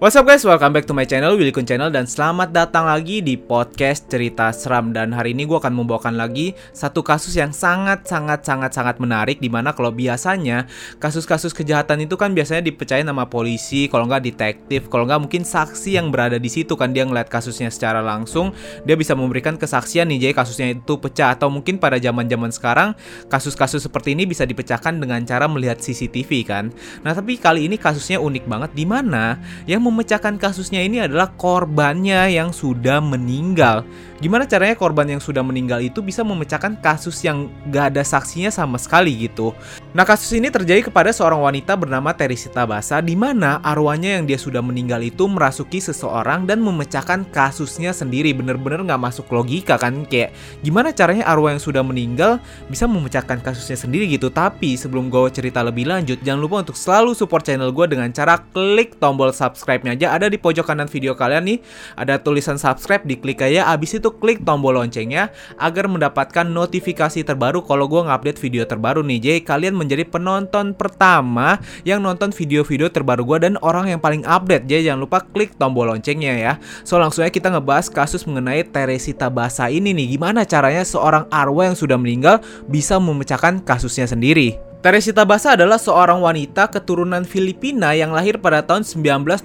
What's up guys, welcome back to my channel, Willy Kun Channel Dan selamat datang lagi di podcast cerita seram. Dan hari ini gue akan membawakan lagi satu kasus yang sangat-sangat-sangat-sangat menarik Di mana kalau biasanya kasus-kasus kejahatan itu kan biasanya dipercaya nama polisi Kalau nggak detektif, kalau nggak mungkin saksi yang berada di situ kan Dia ngeliat kasusnya secara langsung Dia bisa memberikan kesaksian nih, jadi kasusnya itu pecah. Atau mungkin pada zaman-zaman sekarang kasus-kasus seperti ini bisa dipecahkan dengan cara melihat CCTV kan. Nah tapi kali ini kasusnya unik banget Di mana yang memecahkan kasusnya ini adalah korbannya yang sudah meninggal. Gimana caranya korban yang sudah meninggal itu bisa memecahkan kasus yang gak ada saksinya sama sekali gitu? Nah kasus ini terjadi kepada seorang wanita bernama Teresita Basa di mana arwahnya yang dia sudah meninggal itu merasuki seseorang dan memecahkan kasusnya sendiri. Bener-bener gak masuk logika kan? Kayak gimana caranya arwah yang sudah meninggal bisa memecahkan kasusnya sendiri gitu? Tapi sebelum gue cerita lebih lanjut, jangan lupa untuk selalu support channel gue dengan cara klik tombol subscribe-nya aja ada di pojok kanan video kalian nih. Ada tulisan subscribe, diklik aja. Abis itu klik tombol loncengnya agar mendapatkan notifikasi terbaru kalau gue ngupdate video terbaru nih. Jadi kalian menjadi penonton pertama yang nonton video-video terbaru gue dan orang yang paling update. Jadi jangan lupa klik tombol loncengnya ya. So langsung aja kita ngebahas kasus mengenai Teresita Basa ini nih. Gimana caranya seorang arwah yang sudah meninggal bisa memecahkan kasusnya sendiri. Teresita Basa adalah seorang wanita keturunan Filipina yang lahir pada tahun 1929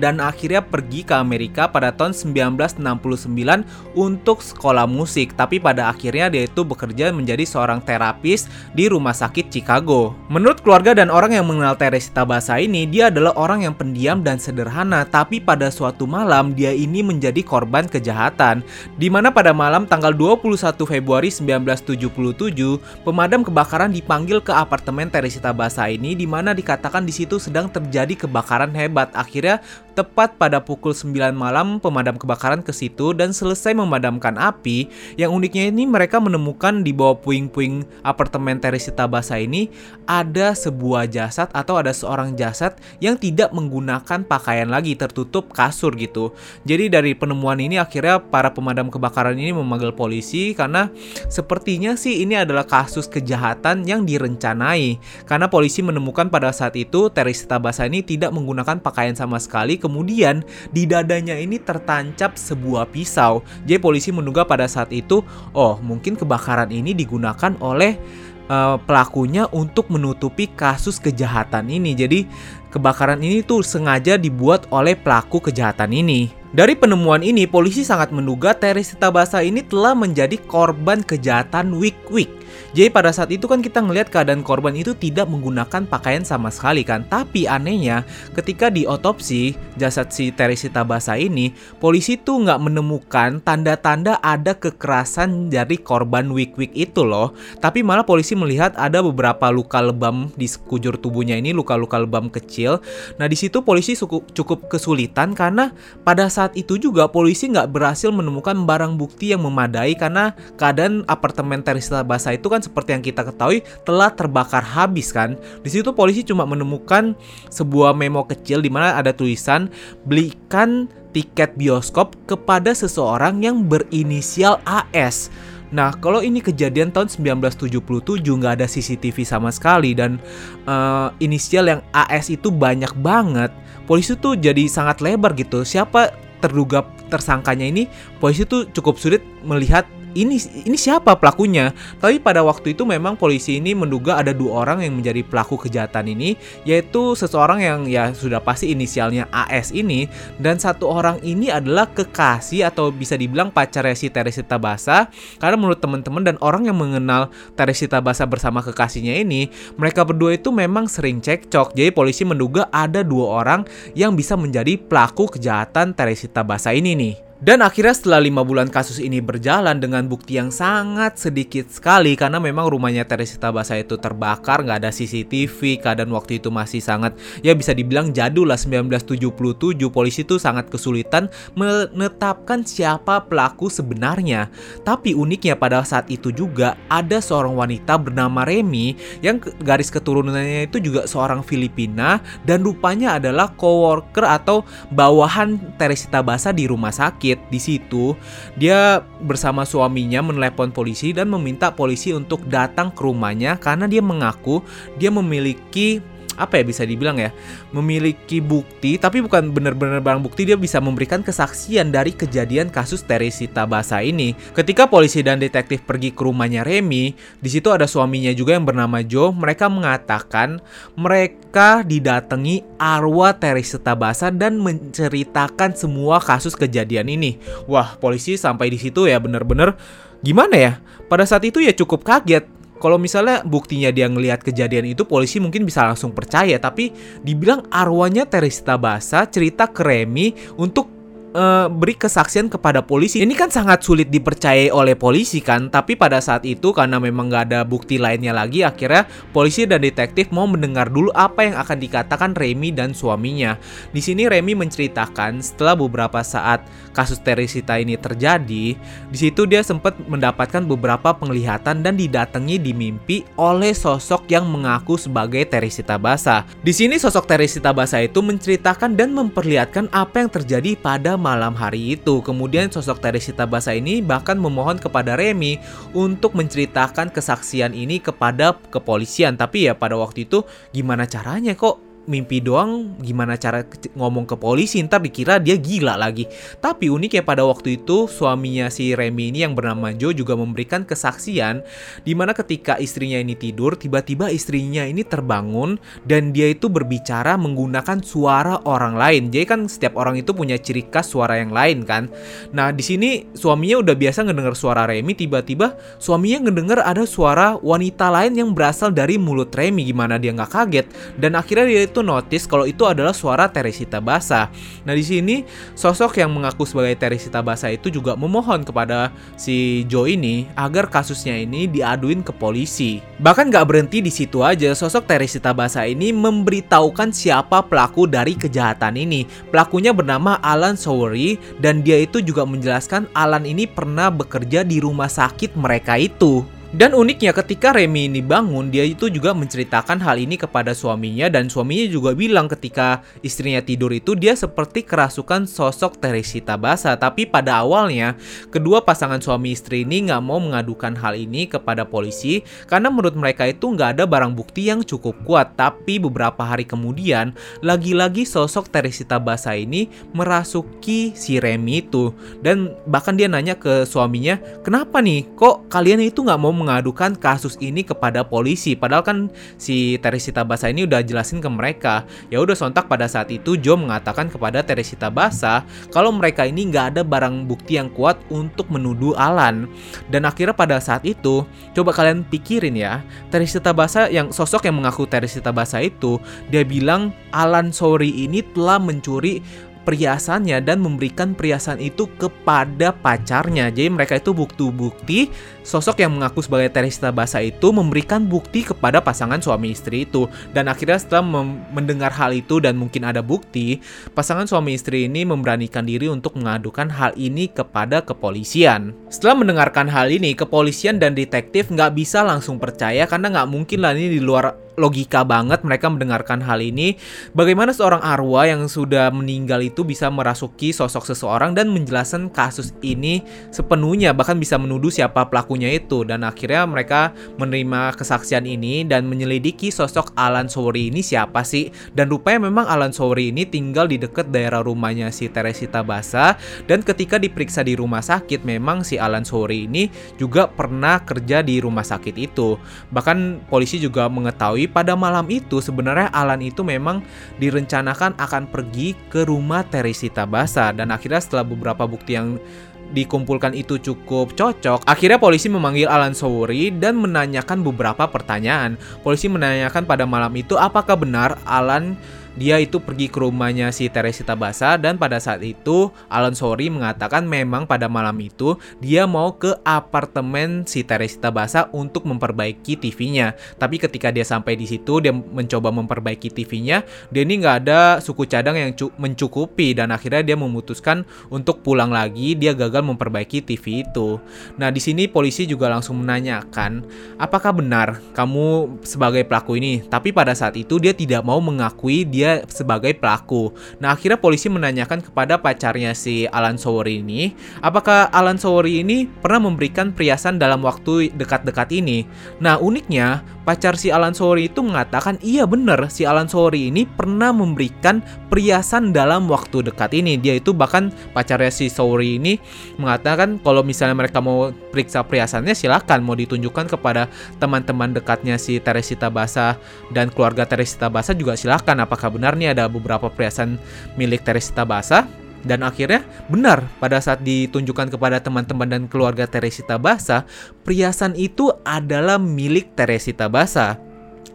dan akhirnya pergi ke Amerika pada tahun 1969 untuk sekolah musik. Tapi pada akhirnya dia itu bekerja menjadi seorang terapis di rumah sakit Chicago. Menurut keluarga dan orang yang mengenal Teresita Basa ini, dia adalah orang yang pendiam dan sederhana. Tapi pada suatu malam dia ini menjadi korban kejahatan. Di mana pada malam tanggal 21 Februari 1977, pemadam kebakaran dipanggil ke apartemen Teresita Basa ini di mana dikatakan di situ sedang terjadi kebakaran hebat. Akhirnya tepat pada pukul 9 malam pemadam kebakaran ke situ dan selesai memadamkan api. Yang uniknya ini mereka menemukan di bawah puing-puing apartemen Teresita Basa ini ada sebuah jasad atau ada seorang jasad yang tidak menggunakan pakaian lagi tertutup kasur gitu. Jadi dari penemuan ini akhirnya para pemadam kebakaran ini memanggil polisi karena sepertinya sih ini adalah kasus kejahatan yang dire direncanai karena polisi menemukan pada saat itu Teresita Basa ini tidak menggunakan pakaian sama sekali kemudian di dadanya ini tertancap sebuah pisau. Jadi polisi menduga pada saat itu oh mungkin kebakaran ini digunakan oleh uh, pelakunya untuk menutupi kasus kejahatan ini. Jadi kebakaran ini tuh sengaja dibuat oleh pelaku kejahatan ini. Dari penemuan ini, polisi sangat menduga Teresita Basa ini telah menjadi korban kejahatan wik-wik. Jadi pada saat itu kan kita ngelihat keadaan korban itu tidak menggunakan pakaian sama sekali kan. Tapi anehnya ketika di otopsi jasad si Teresita Basa ini, polisi tuh nggak menemukan tanda-tanda ada kekerasan dari korban wik-wik itu loh. Tapi malah polisi melihat ada beberapa luka lebam di sekujur tubuhnya ini, luka-luka lebam kecil. Nah di situ polisi cukup, kesulitan karena pada saat itu juga polisi nggak berhasil menemukan barang bukti yang memadai karena keadaan apartemen Teresita Basa itu kan seperti yang kita ketahui telah terbakar habis kan. Di situ polisi cuma menemukan sebuah memo kecil di mana ada tulisan belikan tiket bioskop kepada seseorang yang berinisial AS. Nah, kalau ini kejadian tahun 1977 nggak ada CCTV sama sekali dan uh, inisial yang AS itu banyak banget, polisi tuh jadi sangat lebar gitu. Siapa terduga tersangkanya ini, polisi tuh cukup sulit melihat ini ini siapa pelakunya. Tapi pada waktu itu memang polisi ini menduga ada dua orang yang menjadi pelaku kejahatan ini, yaitu seseorang yang ya sudah pasti inisialnya AS ini dan satu orang ini adalah kekasih atau bisa dibilang pacar si Teresita Basa. Karena menurut teman-teman dan orang yang mengenal Teresita Basa bersama kekasihnya ini, mereka berdua itu memang sering cekcok. Jadi polisi menduga ada dua orang yang bisa menjadi pelaku kejahatan Teresita Basa ini nih. Dan akhirnya setelah lima bulan kasus ini berjalan dengan bukti yang sangat sedikit sekali karena memang rumahnya Teresita Basa itu terbakar, nggak ada CCTV, keadaan waktu itu masih sangat ya bisa dibilang jadul lah 1977 polisi itu sangat kesulitan menetapkan siapa pelaku sebenarnya. Tapi uniknya pada saat itu juga ada seorang wanita bernama Remy yang garis keturunannya itu juga seorang Filipina dan rupanya adalah coworker atau bawahan Teresita Basa di rumah sakit sakit di situ, dia bersama suaminya menelepon polisi dan meminta polisi untuk datang ke rumahnya karena dia mengaku dia memiliki apa ya bisa dibilang ya memiliki bukti tapi bukan benar-benar barang bukti dia bisa memberikan kesaksian dari kejadian kasus Teresita Basa ini. Ketika polisi dan detektif pergi ke rumahnya Remy, di situ ada suaminya juga yang bernama Joe. Mereka mengatakan mereka didatangi arwah Teresita Basa dan menceritakan semua kasus kejadian ini. Wah, polisi sampai di situ ya benar-benar gimana ya? Pada saat itu ya cukup kaget kalau misalnya buktinya dia ngelihat kejadian itu polisi mungkin bisa langsung percaya. Tapi dibilang arwahnya Teresita Basa cerita ke Remy untuk uh, beri kesaksian kepada polisi. Ini kan sangat sulit dipercayai oleh polisi kan, tapi pada saat itu karena memang nggak ada bukti lainnya lagi, akhirnya polisi dan detektif mau mendengar dulu apa yang akan dikatakan Remy dan suaminya. Di sini Remy menceritakan setelah beberapa saat kasus Teresita ini terjadi, di situ dia sempat mendapatkan beberapa penglihatan dan didatangi di mimpi oleh sosok yang mengaku sebagai Teresita Basa. Di sini sosok Teresita Basa itu menceritakan dan memperlihatkan apa yang terjadi pada malam hari itu. Kemudian sosok Teresita Basa ini bahkan memohon kepada Remy untuk menceritakan kesaksian ini kepada kepolisian. Tapi ya pada waktu itu gimana caranya kok mimpi doang gimana cara ngomong ke polisi ntar dikira dia gila lagi. Tapi uniknya pada waktu itu suaminya si Remy ini yang bernama Joe juga memberikan kesaksian di mana ketika istrinya ini tidur tiba-tiba istrinya ini terbangun dan dia itu berbicara menggunakan suara orang lain. Jadi kan setiap orang itu punya ciri khas suara yang lain kan. Nah di sini suaminya udah biasa ngedenger suara Remy tiba-tiba suaminya ngedenger ada suara wanita lain yang berasal dari mulut Remy gimana dia nggak kaget dan akhirnya dia itu notice kalau itu adalah suara Teresita Basa. Nah di sini sosok yang mengaku sebagai Teresita Basa itu juga memohon kepada si Joe ini agar kasusnya ini diaduin ke polisi. Bahkan gak berhenti di situ aja, sosok Teresita Basa ini memberitahukan siapa pelaku dari kejahatan ini. Pelakunya bernama Alan Sowery dan dia itu juga menjelaskan Alan ini pernah bekerja di rumah sakit mereka itu. Dan uniknya ketika Remy ini bangun, dia itu juga menceritakan hal ini kepada suaminya dan suaminya juga bilang ketika istrinya tidur itu dia seperti kerasukan sosok Teresita Basa. Tapi pada awalnya, kedua pasangan suami istri ini nggak mau mengadukan hal ini kepada polisi karena menurut mereka itu nggak ada barang bukti yang cukup kuat. Tapi beberapa hari kemudian, lagi-lagi sosok Teresita Basa ini merasuki si Remy itu. Dan bahkan dia nanya ke suaminya, kenapa nih kok kalian itu nggak mau mengadukan kasus ini kepada polisi. Padahal kan si Teresita Basa ini udah jelasin ke mereka. Ya udah sontak pada saat itu Joe mengatakan kepada Teresita Basa kalau mereka ini nggak ada barang bukti yang kuat untuk menuduh Alan. Dan akhirnya pada saat itu, coba kalian pikirin ya, Teresita Basa yang sosok yang mengaku Teresita Basa itu, dia bilang Alan Sorry ini telah mencuri perhiasannya dan memberikan perhiasan itu kepada pacarnya. Jadi mereka itu bukti-bukti sosok yang mengaku sebagai Teresita Basa itu memberikan bukti kepada pasangan suami istri itu. Dan akhirnya setelah mendengar hal itu dan mungkin ada bukti, pasangan suami istri ini memberanikan diri untuk mengadukan hal ini kepada kepolisian. Setelah mendengarkan hal ini, kepolisian dan detektif nggak bisa langsung percaya karena nggak mungkin lah ini di luar logika banget mereka mendengarkan hal ini. Bagaimana seorang arwah yang sudah meninggal itu bisa merasuki sosok seseorang dan menjelaskan kasus ini sepenuhnya, bahkan bisa menuduh siapa pelakunya itu. Dan akhirnya mereka menerima kesaksian ini dan menyelidiki sosok Alan Sowery ini siapa sih. Dan rupanya memang Alan Sowery ini tinggal di dekat daerah rumahnya si Teresita Basa. Dan ketika diperiksa di rumah sakit, memang si Alan Sowery ini juga pernah kerja di rumah sakit itu. Bahkan polisi juga mengetahui pada malam itu sebenarnya Alan itu memang direncanakan akan pergi ke rumah Teresita Basa dan akhirnya setelah beberapa bukti yang dikumpulkan itu cukup cocok, akhirnya polisi memanggil Alan Sowery dan menanyakan beberapa pertanyaan. Polisi menanyakan pada malam itu apakah benar Alan dia itu pergi ke rumahnya si Teresita Basa dan pada saat itu Alan Sori mengatakan memang pada malam itu dia mau ke apartemen si Teresita Basa untuk memperbaiki TV-nya. Tapi ketika dia sampai di situ dia mencoba memperbaiki TV-nya, dia ini nggak ada suku cadang yang mencukupi dan akhirnya dia memutuskan untuk pulang lagi. Dia gagal memperbaiki TV itu. Nah di sini polisi juga langsung menanyakan apakah benar kamu sebagai pelaku ini. Tapi pada saat itu dia tidak mau mengakui dia dia sebagai pelaku. Nah, akhirnya polisi menanyakan kepada pacarnya si Alan Sowery ini, apakah Alan Sowery ini pernah memberikan perhiasan dalam waktu dekat-dekat ini? Nah, uniknya pacar si Alan Sori itu mengatakan iya bener si Alan Sori ini pernah memberikan perhiasan dalam waktu dekat ini. Dia itu bahkan pacarnya si Sori ini mengatakan kalau misalnya mereka mau periksa perhiasannya silakan. Mau ditunjukkan kepada teman-teman dekatnya si Teresita Basa dan keluarga Teresita Basa juga silakan. Apakah benar nih ada beberapa perhiasan milik Teresita Basa dan akhirnya benar pada saat ditunjukkan kepada teman-teman dan keluarga Teresita Basa, perhiasan itu adalah milik Teresita Basa.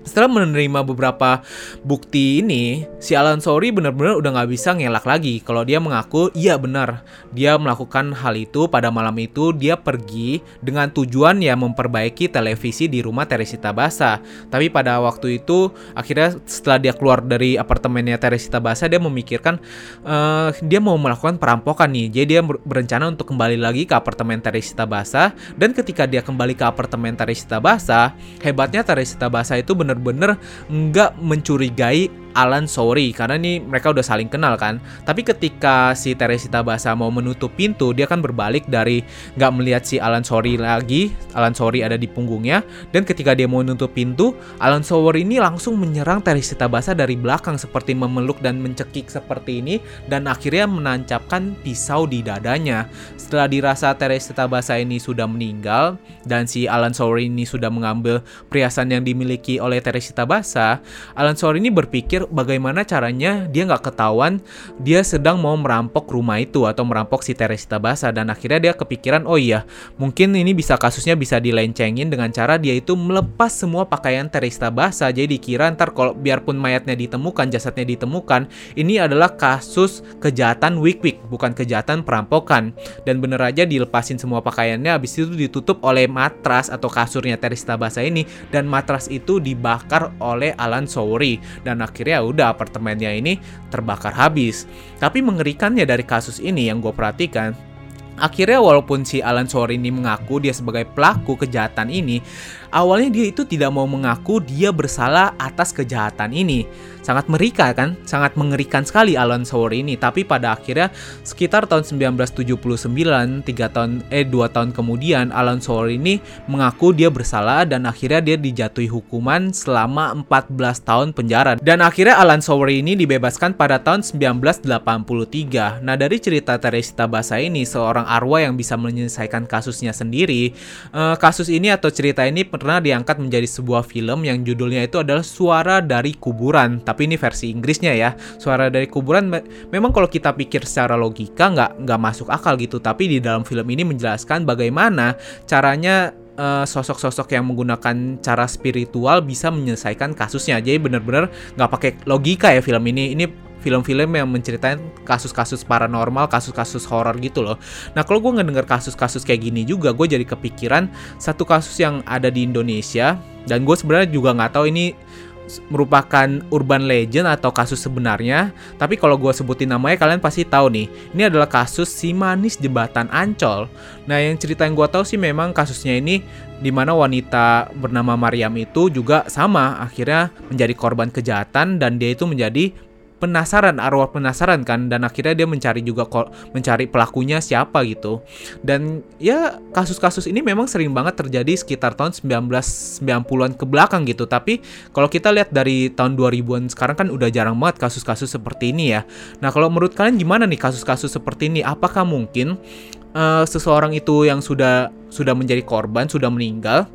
Setelah menerima beberapa bukti ini, si Alan Sori benar-benar udah nggak bisa ngelak lagi. Kalau dia mengaku, iya benar, dia melakukan hal itu pada malam itu. Dia pergi dengan tujuan ya memperbaiki televisi di rumah Teresita Basa. Tapi pada waktu itu, akhirnya setelah dia keluar dari apartemennya Teresita Basa, dia memikirkan uh, dia mau melakukan perampokan nih. Jadi dia berencana untuk kembali lagi ke apartemen Teresita Basa. Dan ketika dia kembali ke apartemen Teresita Basa, hebatnya Teresita Basa itu benar bener-bener nggak mencurigai Alan sorry karena ini mereka udah saling kenal kan. Tapi ketika si Teresita Basa mau menutup pintu, dia kan berbalik dari nggak melihat si Alan sorry lagi. Alan sorry ada di punggungnya dan ketika dia mau menutup pintu, Alan sorry ini langsung menyerang Teresita Basa dari belakang seperti memeluk dan mencekik seperti ini dan akhirnya menancapkan pisau di dadanya. Setelah dirasa Teresita Basa ini sudah meninggal dan si Alan sorry ini sudah mengambil perhiasan yang dimiliki oleh Teresita Basa, Alan sorry ini berpikir berpikir bagaimana caranya dia nggak ketahuan dia sedang mau merampok rumah itu atau merampok si Teresita Basa dan akhirnya dia kepikiran oh iya mungkin ini bisa kasusnya bisa dilencengin dengan cara dia itu melepas semua pakaian Teresita Basa jadi dikira ntar kalau biarpun mayatnya ditemukan jasadnya ditemukan ini adalah kasus kejahatan wik wik bukan kejahatan perampokan. Dan bener aja dilepasin semua pakaiannya habis itu ditutup oleh matras atau kasurnya Teresita Basa ini. Dan matras itu dibakar oleh Alan Souri dan akhirnya akhirnya udah apartemennya ini terbakar habis. Tapi mengerikannya dari kasus ini yang gue perhatikan, akhirnya walaupun si Alan Sore ini mengaku dia sebagai pelaku kejahatan ini, awalnya dia itu tidak mau mengaku dia bersalah atas kejahatan ini sangat merikan kan, sangat mengerikan sekali Alan Sauer ini. Tapi pada akhirnya sekitar tahun 1979, tiga tahun eh dua tahun kemudian Alan Sauer ini mengaku dia bersalah dan akhirnya dia dijatuhi hukuman selama 14 tahun penjara. Dan akhirnya Alan Sauer ini dibebaskan pada tahun 1983. Nah, dari cerita Teresita Basa ini seorang arwah yang bisa menyelesaikan kasusnya sendiri. Eh, kasus ini atau cerita ini pernah diangkat menjadi sebuah film yang judulnya itu adalah Suara dari Kuburan. Tapi ini versi Inggrisnya ya. Suara dari kuburan me memang kalau kita pikir secara logika nggak nggak masuk akal gitu. Tapi di dalam film ini menjelaskan bagaimana caranya eh, sosok-sosok uh, yang menggunakan cara spiritual bisa menyelesaikan kasusnya. Jadi bener-bener nggak pakai logika ya film ini. Ini film-film yang menceritakan kasus-kasus paranormal, kasus-kasus horor gitu loh. Nah kalau gue ngedenger kasus-kasus kayak gini juga, gue jadi kepikiran satu kasus yang ada di Indonesia dan gue sebenarnya juga nggak tahu ini merupakan urban legend atau kasus sebenarnya, tapi kalau gue sebutin namanya kalian pasti tahu nih. Ini adalah kasus si manis jembatan Ancol. Nah, yang cerita yang gue tahu sih memang kasusnya ini di mana wanita bernama Mariam itu juga sama akhirnya menjadi korban kejahatan dan dia itu menjadi penasaran arwah penasaran kan dan akhirnya dia mencari juga mencari pelakunya siapa gitu. Dan ya kasus-kasus ini memang sering banget terjadi sekitar tahun 1990-an ke belakang gitu. Tapi kalau kita lihat dari tahun 2000-an sekarang kan udah jarang banget kasus-kasus seperti ini ya. Nah kalau menurut kalian gimana nih kasus-kasus seperti ini? Apakah mungkin uh, seseorang itu yang sudah sudah menjadi korban sudah meninggal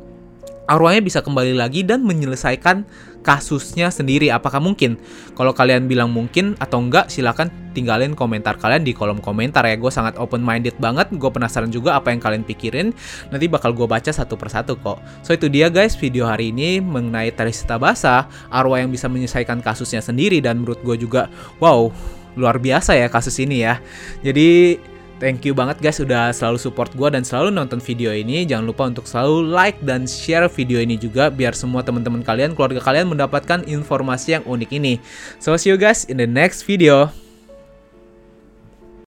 arwahnya bisa kembali lagi dan menyelesaikan kasusnya sendiri. Apakah mungkin? Kalau kalian bilang mungkin atau enggak, silahkan tinggalin komentar kalian di kolom komentar ya. Gue sangat open minded banget. Gue penasaran juga apa yang kalian pikirin. Nanti bakal gue baca satu persatu kok. So itu dia guys video hari ini mengenai Teresita Basa, arwah yang bisa menyelesaikan kasusnya sendiri dan menurut gue juga wow luar biasa ya kasus ini ya. Jadi Thank you banget guys udah selalu support gue dan selalu nonton video ini. Jangan lupa untuk selalu like dan share video ini juga biar semua teman-teman kalian, keluarga kalian mendapatkan informasi yang unik ini. So see you guys in the next video.